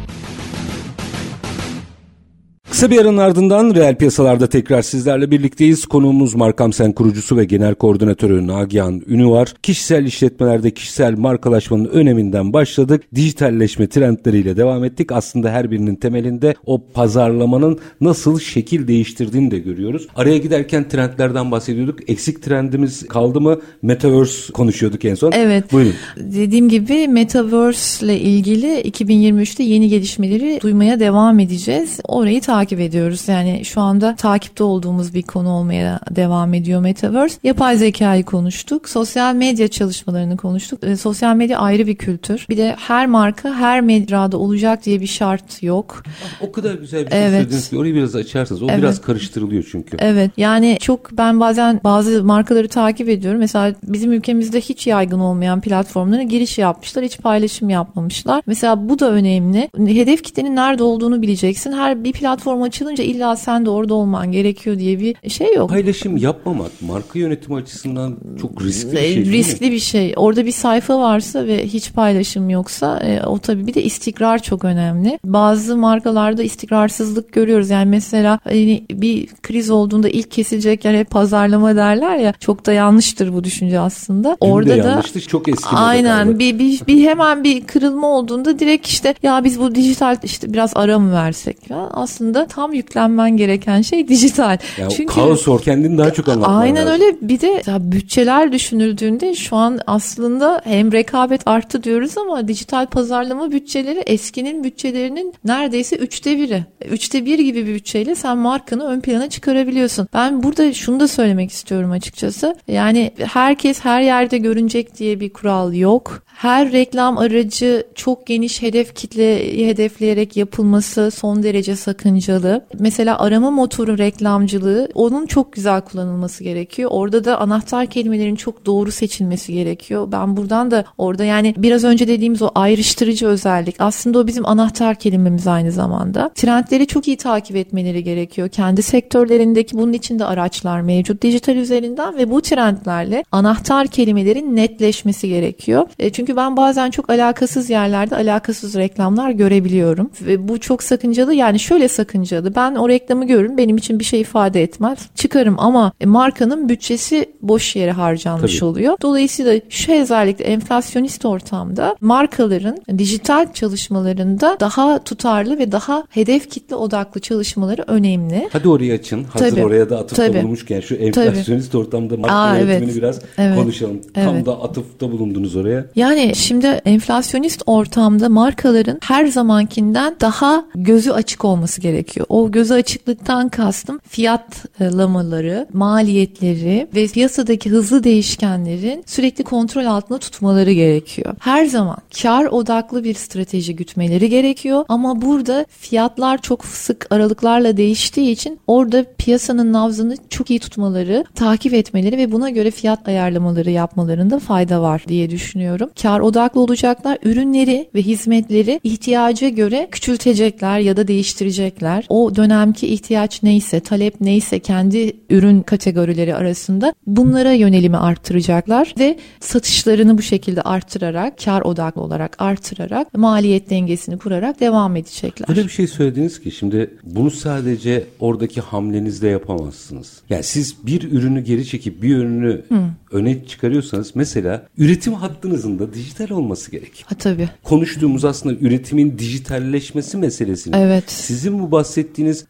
Kısa bir aranın ardından reel piyasalarda tekrar sizlerle birlikteyiz. Konuğumuz Markamsen kurucusu ve genel koordinatörü Nagihan Ünü var. Kişisel işletmelerde kişisel markalaşmanın öneminden başladık. Dijitalleşme trendleriyle devam ettik. Aslında her birinin temelinde o pazarlamanın nasıl şekil değiştirdiğini de görüyoruz. Araya giderken trendlerden bahsediyorduk. Eksik trendimiz kaldı mı? Metaverse konuşuyorduk en son. Evet. Buyurun. Dediğim gibi Metaverse ile ilgili 2023'te yeni gelişmeleri duymaya devam edeceğiz. Orayı takip takip ediyoruz. Yani şu anda takipte olduğumuz bir konu olmaya devam ediyor Metaverse. Yapay zekayı konuştuk. Sosyal medya çalışmalarını konuştuk. E, sosyal medya ayrı bir kültür. Bir de her marka her mecrada olacak diye bir şart yok. O kadar güzel bir şey evet. söylediniz ki orayı biraz açarsanız. O evet. biraz karıştırılıyor çünkü. Evet. Yani çok ben bazen bazı markaları takip ediyorum. Mesela bizim ülkemizde hiç yaygın olmayan platformlara giriş yapmışlar. Hiç paylaşım yapmamışlar. Mesela bu da önemli. Hedef kitlenin nerede olduğunu bileceksin. Her bir platform platform açılınca illa sen de orada olman gerekiyor diye bir şey yok. Paylaşım yapmamak marka yönetimi açısından çok riskli bir şey Riskli bir şey. Orada bir sayfa varsa ve hiç paylaşım yoksa e, o tabii bir de istikrar çok önemli. Bazı markalarda istikrarsızlık görüyoruz. Yani mesela hani bir kriz olduğunda ilk kesilecek yer hep pazarlama derler ya. Çok da yanlıştır bu düşünce aslında. Dün Orada de da yanlıştı. Çok eski. Aynen. Bir, bir, bir hemen bir kırılma olduğunda direkt işte ya biz bu dijital işte biraz ara mı versek ya aslında tam yüklenmen gereken şey dijital. Ya Çünkü kaos or kendini daha çok anlatman Aynen lazım. öyle. Bir de bütçeler düşünüldüğünde şu an aslında hem rekabet arttı diyoruz ama dijital pazarlama bütçeleri eskinin bütçelerinin neredeyse üçte biri. Üçte bir gibi bir bütçeyle sen markanı ön plana çıkarabiliyorsun. Ben burada şunu da söylemek istiyorum açıkçası. Yani herkes her yerde görünecek diye bir kural yok. Her reklam aracı çok geniş hedef kitleyi hedefleyerek yapılması son derece sakıncalı. Mesela arama motoru reklamcılığı onun çok güzel kullanılması gerekiyor. Orada da anahtar kelimelerin çok doğru seçilmesi gerekiyor. Ben buradan da orada yani biraz önce dediğimiz o ayrıştırıcı özellik aslında o bizim anahtar kelimemiz aynı zamanda. Trendleri çok iyi takip etmeleri gerekiyor. Kendi sektörlerindeki bunun için de araçlar mevcut dijital üzerinden ve bu trendlerle anahtar kelimelerin netleşmesi gerekiyor. E çünkü ben bazen çok alakasız yerlerde alakasız reklamlar görebiliyorum ve bu çok sakıncalı. Yani şöyle sakıncalı. Ben o reklamı görürüm. Benim için bir şey ifade etmez. Çıkarım ama markanın bütçesi boş yere harcanmış Tabii. oluyor. Dolayısıyla şu özellikle enflasyonist ortamda markaların dijital çalışmalarında daha tutarlı ve daha hedef kitle odaklı çalışmaları önemli. Hadi orayı açın. Hazır Tabii. oraya da atıfta Tabii. bulunmuşken şu enflasyonist Tabii. ortamda marka Aa, yönetimini evet. biraz evet. konuşalım. Evet. Tam da atıfta bulundunuz oraya. Yani şimdi enflasyonist ortamda markaların her zamankinden daha gözü açık olması gerekiyor. O gözü açıklıktan kastım fiyatlamaları, maliyetleri ve piyasadaki hızlı değişkenlerin sürekli kontrol altında tutmaları gerekiyor. Her zaman kar odaklı bir strateji gütmeleri gerekiyor ama burada fiyatlar çok sık aralıklarla değiştiği için orada piyasanın nabzını çok iyi tutmaları, takip etmeleri ve buna göre fiyat ayarlamaları yapmalarında fayda var diye düşünüyorum. Kar odaklı olacaklar. Ürünleri ve hizmetleri ihtiyaca göre küçültecekler ya da değiştirecekler. O dönemki ihtiyaç neyse, talep neyse kendi ürün kategorileri arasında bunlara yönelimi arttıracaklar ve satışlarını bu şekilde arttırarak, kar odaklı olarak arttırarak, maliyet dengesini kurarak devam edecekler. Öyle bir şey söylediniz ki şimdi bunu sadece oradaki hamlenizde yapamazsınız. Yani siz bir ürünü geri çekip bir ürünü Hı. öne çıkarıyorsanız mesela üretim hattınızın da dijital olması gerek. Ha tabii. Konuştuğumuz aslında üretimin dijitalleşmesi meselesini. Evet. Sizin bu bahsettiğiniz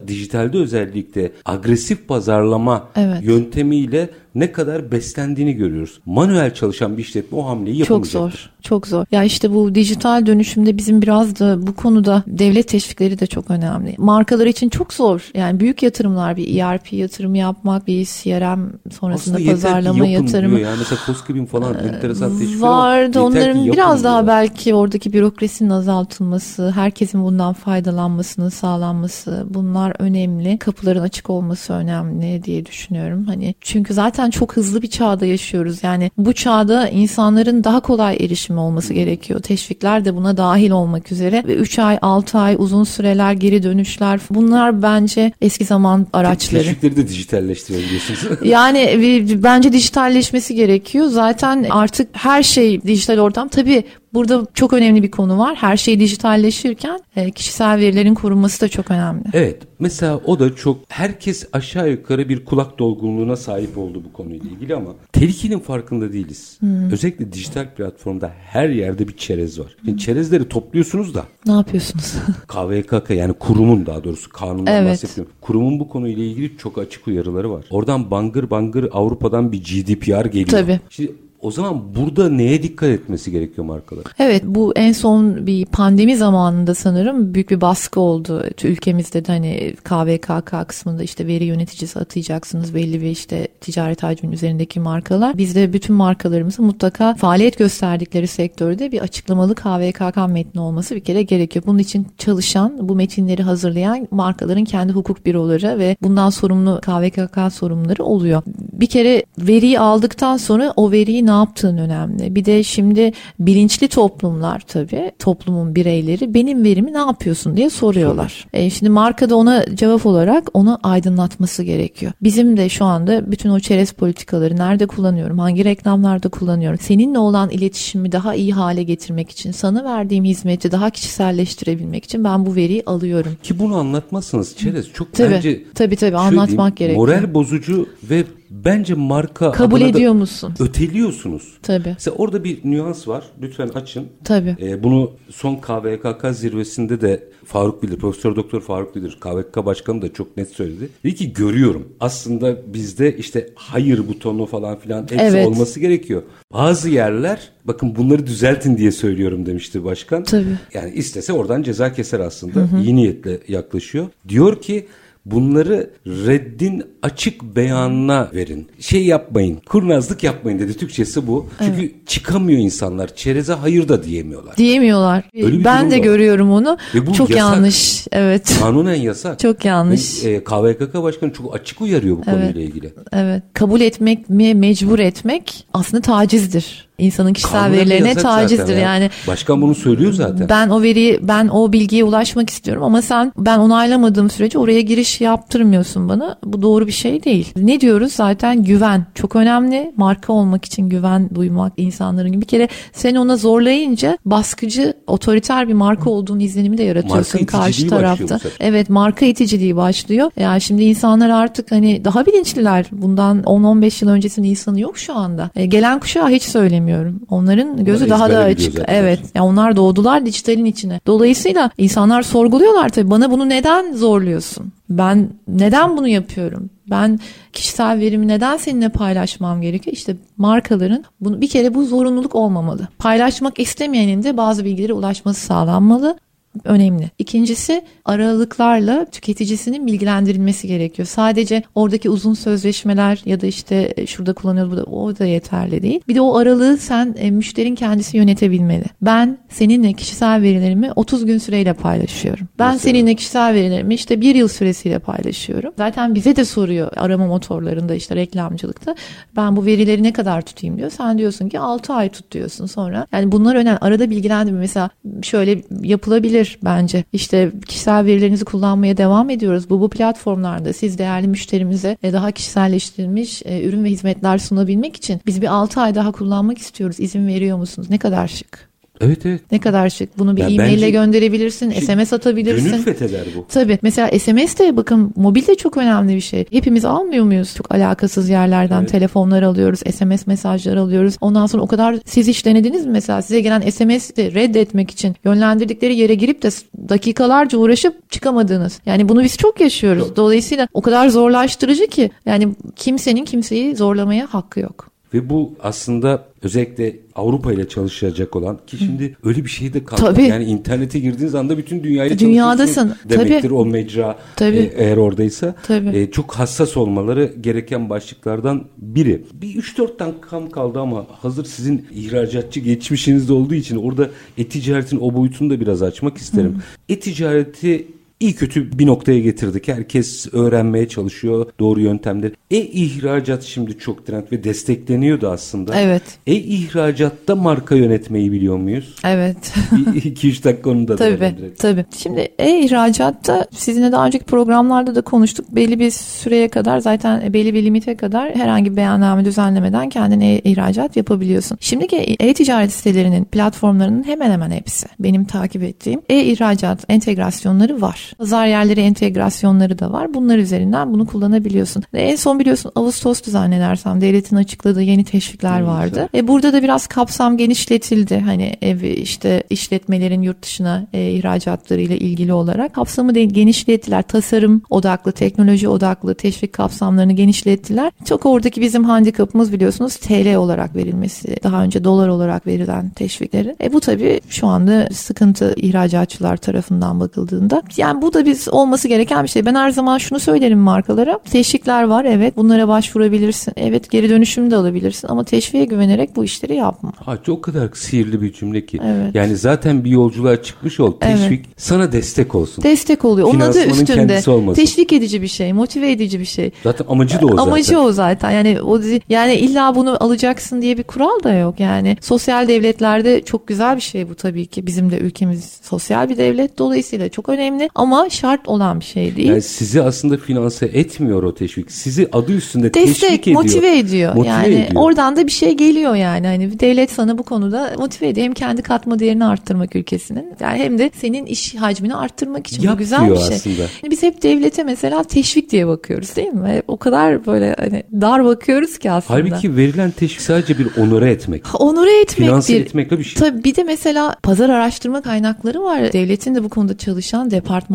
dijitalde özellikle agresif pazarlama evet. yöntemiyle ne kadar beslendiğini görüyoruz. Manuel çalışan bir işletme o hamleyi yapamayacak. Çok zor. Çok zor. Ya işte bu dijital dönüşümde bizim biraz da bu konuda devlet teşvikleri de çok önemli. Markalar için çok zor. Yani büyük yatırımlar bir ERP yatırımı yapmak, bir CRM sonrasında Aslında pazarlama yatırımı. Diyor. Yani mesela Koskibin falan ee, enteresan teşvikler vardı. Onların biraz daha belki oradaki bürokrasinin azaltılması, herkesin bundan faydalanmasının sağlanması bunlar önemli. Kapıların açık olması önemli diye düşünüyorum. Hani çünkü zaten zaten çok hızlı bir çağda yaşıyoruz. Yani bu çağda insanların daha kolay erişimi olması gerekiyor. Teşvikler de buna dahil olmak üzere. Ve 3 ay, 6 ay, uzun süreler, geri dönüşler bunlar bence eski zaman araçları. Teşvikleri de dijitalleştirelim diyorsunuz. yani bence dijitalleşmesi gerekiyor. Zaten artık her şey dijital ortam. Tabii Burada çok önemli bir konu var. Her şey dijitalleşirken e, kişisel verilerin korunması da çok önemli. Evet. Mesela o da çok herkes aşağı yukarı bir kulak dolgunluğuna sahip oldu bu konuyla ilgili ama tehlikenin farkında değiliz. Hmm. Özellikle dijital platformda her yerde bir çerez var. Yani çerezleri topluyorsunuz da. Ne yapıyorsunuz? KVKK yani kurumun daha doğrusu kanundan evet. bahsetmiyorum. Kurumun bu konuyla ilgili çok açık uyarıları var. Oradan bangır bangır Avrupa'dan bir GDPR geliyor. Tabii. Şimdi o zaman burada neye dikkat etmesi gerekiyor markalar? Evet bu en son bir pandemi zamanında sanırım büyük bir baskı oldu. Ülkemizde de hani KVKK kısmında işte veri yöneticisi atayacaksınız belli bir işte ticaret hacminin üzerindeki markalar. Bizde bütün markalarımızın mutlaka faaliyet gösterdikleri sektörde bir açıklamalı KVKK metni olması bir kere gerekiyor. Bunun için çalışan, bu metinleri hazırlayan markaların kendi hukuk büroları ve bundan sorumlu KVKK sorumluları oluyor. Bir kere veriyi aldıktan sonra o veriyi ne yaptığın önemli. Bir de şimdi bilinçli toplumlar tabii toplumun bireyleri benim verimi ne yapıyorsun diye soruyorlar. E, şimdi marka da ona cevap olarak onu aydınlatması gerekiyor. Bizim de şu anda bütün o çerez politikaları nerede kullanıyorum, hangi reklamlarda kullanıyorum, seninle olan iletişimi daha iyi hale getirmek için, sana verdiğim hizmeti daha kişiselleştirebilmek için ben bu veriyi alıyorum. Ki bunu anlatmazsanız çerez çok tabii, bence tabii tabii anlatmak gerekiyor. Moral bozucu ve bence marka Kabul ediyor musun? Öteliyorsunuz. Tabii. Mesela orada bir nüans var. Lütfen açın. Tabii. Ee, bunu son KVKK zirvesinde de Faruk Bilir, Profesör Doktor Faruk Bilir, KVKK Başkanı da çok net söyledi. Dedi ki görüyorum. Aslında bizde işte hayır butonu falan filan hepsi Evet. olması gerekiyor. Bazı yerler bakın bunları düzeltin diye söylüyorum demişti başkan. Tabii. Yani istese oradan ceza keser aslında. İyi niyetle yaklaşıyor. Diyor ki bunları reddin açık beyanına verin. Şey yapmayın, kurnazlık yapmayın dedi. Türkçesi bu. Çünkü çıkamıyor insanlar. Çereze hayır da diyemiyorlar. Diyemiyorlar. Öyle ben de var. görüyorum onu. Ve bu Çok yasak. yanlış. Evet. Kanunen yasak. Çok yanlış. Ve, e, KVKK Başkanı çok açık uyarıyor bu konuyla ilgili. Evet. Kabul etmek mi mecbur etmek aslında tacizdir. İnsanın kişisel verilerine tacizdir. ya. Yani Başkan bunu söylüyor zaten. ben o veriyi ben o bilgiye ulaşmak istiyorum ama sen ben onaylamadığım sürece oraya giriş yaptırmıyorsun bana. Bu doğru bir şey değil. Ne diyoruz zaten güven çok önemli. Marka olmak için güven duymak insanların gibi. Bir kere sen ona zorlayınca baskıcı otoriter bir marka olduğunu izlenimi de yaratıyorsun Marka karşı tarafta. Evet marka iticiliği başlıyor. Yani şimdi insanlar artık hani daha bilinçliler. Bundan 10-15 yıl öncesinin insanı yok şu anda. E, gelen kuşağı hiç söylemiyorum. Onların gözü Onlar daha da açık. zaten. Evet. Yani onlar doğdular dijitalin içine. Dolayısıyla insanlar sorguluyorlar tabii. Bana bunu neden zorluyorsun? Ben neden bunu yapıyorum? Ben kişisel verimi neden seninle paylaşmam gerekiyor? İşte markaların bunu bir kere bu zorunluluk olmamalı. Paylaşmak istemeyenin de bazı bilgilere ulaşması sağlanmalı önemli. İkincisi aralıklarla tüketicisinin bilgilendirilmesi gerekiyor. Sadece oradaki uzun sözleşmeler ya da işte e, şurada kullanıyoruz burada o da yeterli değil. Bir de o aralığı sen e, müşterin kendisi yönetebilmeli. Ben seninle kişisel verilerimi 30 gün süreyle paylaşıyorum. Ben Mesela? seninle kişisel verilerimi işte bir yıl süresiyle paylaşıyorum. Zaten bize de soruyor arama motorlarında işte reklamcılıkta. Ben bu verileri ne kadar tutayım diyor. Sen diyorsun ki 6 ay tut diyorsun sonra. Yani bunlar önemli. Arada bilgilendirme mesela şöyle yapılabilir bence. İşte kişisel verilerinizi kullanmaya devam ediyoruz. Bu bu platformlarda siz değerli müşterimize e, daha kişiselleştirilmiş e, ürün ve hizmetler sunabilmek için biz bir 6 ay daha kullanmak istiyoruz. İzin veriyor musunuz? Ne kadar şık. Evet evet. Ne kadar şık. Bunu bir Ya e-mail ile gönderebilirsin, SMS atabilirsin. Gönül fetheder bu. Tabii. Mesela SMS de bakın mobil de çok önemli bir şey. Hepimiz almıyor muyuz? Çok alakasız yerlerden Evet. telefonlar alıyoruz, SMS mesajlar alıyoruz. Ondan sonra o kadar siz hiç denediniz mi mesela? Size gelen SMS'i reddetmek için yönlendirdikleri yere girip de dakikalarca uğraşıp çıkamadığınız. Yani bunu biz çok yaşıyoruz. Dolayısıyla o kadar zorlaştırıcı ki yani kimsenin kimseyi zorlamaya hakkı yok. Ve bu aslında özellikle Avrupa ile çalışacak olan ki şimdi öyle bir şey de kalmadı. Tabii. Yani internete girdiğiniz anda bütün dünyayla Dünyadasın. demektir Tabii. o mecra Tabii. e, eğer oradaysa. Tabii. E, çok hassas olmaları gereken başlıklardan biri. Bir 3-4 dakikam kaldı ama hazır sizin ihracatçı geçmişiniz de olduğu için orada e-ticaretin o boyutunu da biraz açmak isterim. E-ticareti iyi kötü bir noktaya getirdik. Herkes öğrenmeye çalışıyor doğru yöntemleri. E-ihracat şimdi çok trend ve destekleniyordu aslında. Evet. E-ihracatta marka yönetmeyi biliyor muyuz? Evet. 2-3 dakika onu da Tabii tabii. Şimdi e-ihracatta sizinle daha önceki programlarda da konuştuk. Belli bir süreye kadar zaten belli bir limite kadar herhangi bir beyanname düzenlemeden kendin e-ihracat yapabiliyorsun. Şimdiki e-ticaret sitelerinin platformlarının hemen hemen hepsi benim takip ettiğim e-ihracat entegrasyonları var. Pazar yerleri entegrasyonları da var. Bunlar üzerinden bunu kullanabiliyorsun. Ve en son biliyorsun Ağustos zannedersem devletin açıkladığı yeni teşvikler vardı. E burada da biraz kapsam genişletildi. Hani ev işte işletmelerin yurt dışına e, ihracatlarıyla ilgili olarak kapsamı de genişlettiler. Tasarım odaklı, teknoloji odaklı teşvik kapsamlarını genişlettiler. Çok oradaki bizim handikapımız biliyorsunuz TL olarak verilmesi. Daha önce dolar olarak verilen teşviklerin. E bu tabii şu anda sıkıntı ihracatçılar tarafından bakıldığında. Yani bu da biz olması gereken bir şey. Ben her zaman şunu söylerim markalara. Teşvikler var evet. Bunlara başvurabilirsin. Evet geri dönüşüm de alabilirsin ama teşviğe güvenerek bu işleri yapma. Ha, çok kadar sihirli bir cümle ki. Evet. Yani zaten bir yolculuğa çıkmış ol. Evet. Teşvik sana destek olsun. Destek oluyor. Onun adı üstünde. Teşvik edici bir şey, motive edici bir şey. Zaten amacı da o zaten. Amacı o zaten. Yani o yani illa bunu alacaksın diye bir kural da yok. Yani sosyal devletlerde çok güzel bir şey bu tabii ki. Bizim de ülkemiz sosyal bir devlet dolayısıyla çok önemli. Ama ama şart olan bir şey değil. Yani sizi aslında finanse etmiyor o teşvik. Sizi adı üstünde Destek, teşvik ediyor. motive ediyor. Motive yani ediyor. oradan da bir şey geliyor yani. Hani devlet sana bu konuda motive ediyor. Hem kendi katma değerini arttırmak ülkesinin yani hem de senin iş hacmini arttırmak için Yap bu güzel bir şey. aslında. Yani biz hep devlete mesela teşvik diye bakıyoruz değil mi? O kadar böyle hani dar bakıyoruz ki aslında. Halbuki verilen teşvik sadece bir onore etmek. Onore etmek Finanse bir. etmekle bir şey. Tabii bir de mesela pazar araştırma kaynakları var. Devletin de bu konuda çalışan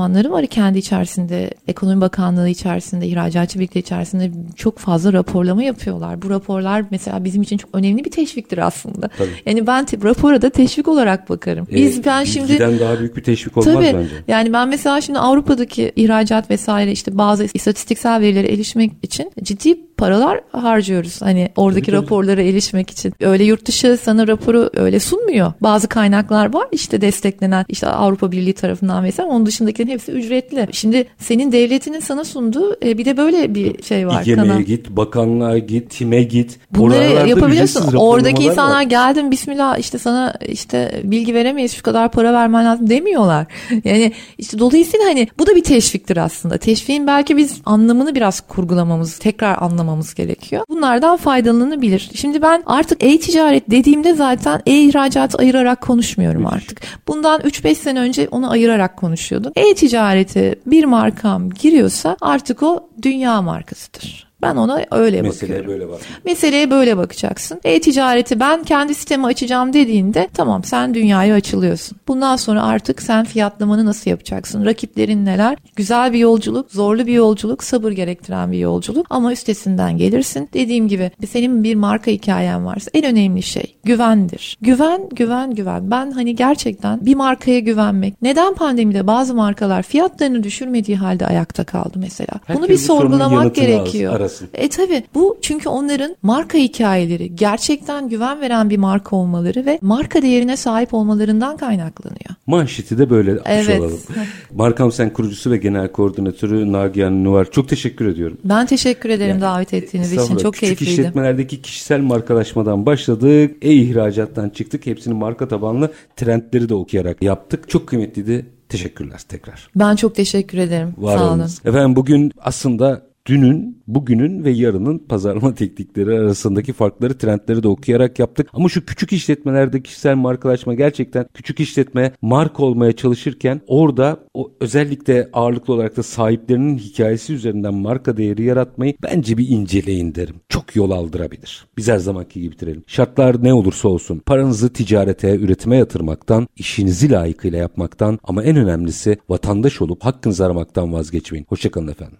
departmanları var kendi içerisinde. Ekonomi Bakanlığı içerisinde, ihracatçı birlikte içerisinde çok fazla raporlama yapıyorlar. Bu raporlar mesela bizim için çok önemli bir teşviktir aslında. Tabii. Yani ben rapora da teşvik olarak bakarım. Biz Ee, ben şimdi daha büyük bir teşvik olmaz Tabii. bence. Yani ben mesela şimdi Avrupa'daki ihracat vesaire işte bazı istatistiksel verilere erişmek için ciddi paralar harcıyoruz. Hani oradaki Tabii, tabii. raporlara erişmek için. Öyle yurt dışı sana raporu öyle sunmuyor. Bazı kaynaklar var işte desteklenen işte Avrupa Birliği tarafından mesela onun dışındakilerin hepsi ücretli. Şimdi senin devletinin sana sunduğu e, bir de böyle bir şey var. Kanal. git, bakanlığa git, TİM'e git. Bunları yapabiliyorsun. Oradaki insanlar var. geldin bismillah işte sana işte bilgi veremeyiz şu kadar para vermen lazım demiyorlar. Yani işte dolayısıyla hani bu da bir teşviktir aslında. Teşviğin belki biz anlamını biraz kurgulamamız, tekrar anlamamız gerekiyor. Bunlardan faydalanabilir. Şimdi ben artık e-ticaret dediğimde zaten e-ihracatı ayırarak konuşmuyorum artık. Bundan 3-5 sene önce onu ayırarak konuşuyordum. E-ticarete bir markam giriyorsa artık o dünya markasıdır. Ben ona öyle Meseleye bakıyorum. böyle bak. Meseleye böyle bakacaksın. E-ticareti ben kendi sitemi açacağım dediğinde tamam sen dünyaya açılıyorsun. Bundan sonra artık sen fiyatlamanı nasıl yapacaksın? Rakiplerin neler? Güzel bir yolculuk, zorlu bir yolculuk, sabır gerektiren bir yolculuk ama üstesinden gelirsin. Dediğim gibi senin bir marka hikayen varsa en önemli şey güvendir. Güven, güven, güven. Ben hani gerçekten bir markaya güvenmek. Neden pandemide bazı markalar fiyatlarını düşürmediği halde ayakta kaldı mesela? Herkes Bunu bir sorgulamak gerekiyor. Arasın. E tabi bu çünkü onların marka hikayeleri gerçekten güven veren bir marka olmaları ve marka değerine sahip olmalarından kaynaklanıyor. Manşeti de böyle atmış Evet. olalım. Markam Sen kurucusu ve genel koordinatörü Nagihan Nuvar. Çok teşekkür ediyorum. Ben teşekkür ederim davet ettiğiniz için. Çok Küçük keyifliydi. işletmelerdeki kişisel markalaşmadan başladık. E-ihracattan çıktık. Hepsinin marka tabanlı trendleri de okuyarak yaptık. Çok kıymetliydi. Teşekkürler tekrar. Ben çok teşekkür ederim. Var Sağ olun. olunuz. Efendim bugün aslında dünün, bugünün ve yarının pazarlama teknikleri arasındaki farkları, trendleri de okuyarak yaptık. Ama şu küçük işletmelerde kişisel markalaşma gerçekten küçük işletme marka olmaya çalışırken orada o özellikle ağırlıklı olarak da sahiplerinin hikayesi üzerinden marka değeri yaratmayı bence bir inceleyin derim. Çok yol aldırabilir. Biz her zamanki gibi bitirelim. Şartlar ne olursa olsun paranızı ticarete, üretime yatırmaktan, işinizi layıkıyla yapmaktan ama en önemlisi vatandaş olup hakkınızı aramaktan vazgeçmeyin. Hoşçakalın efendim.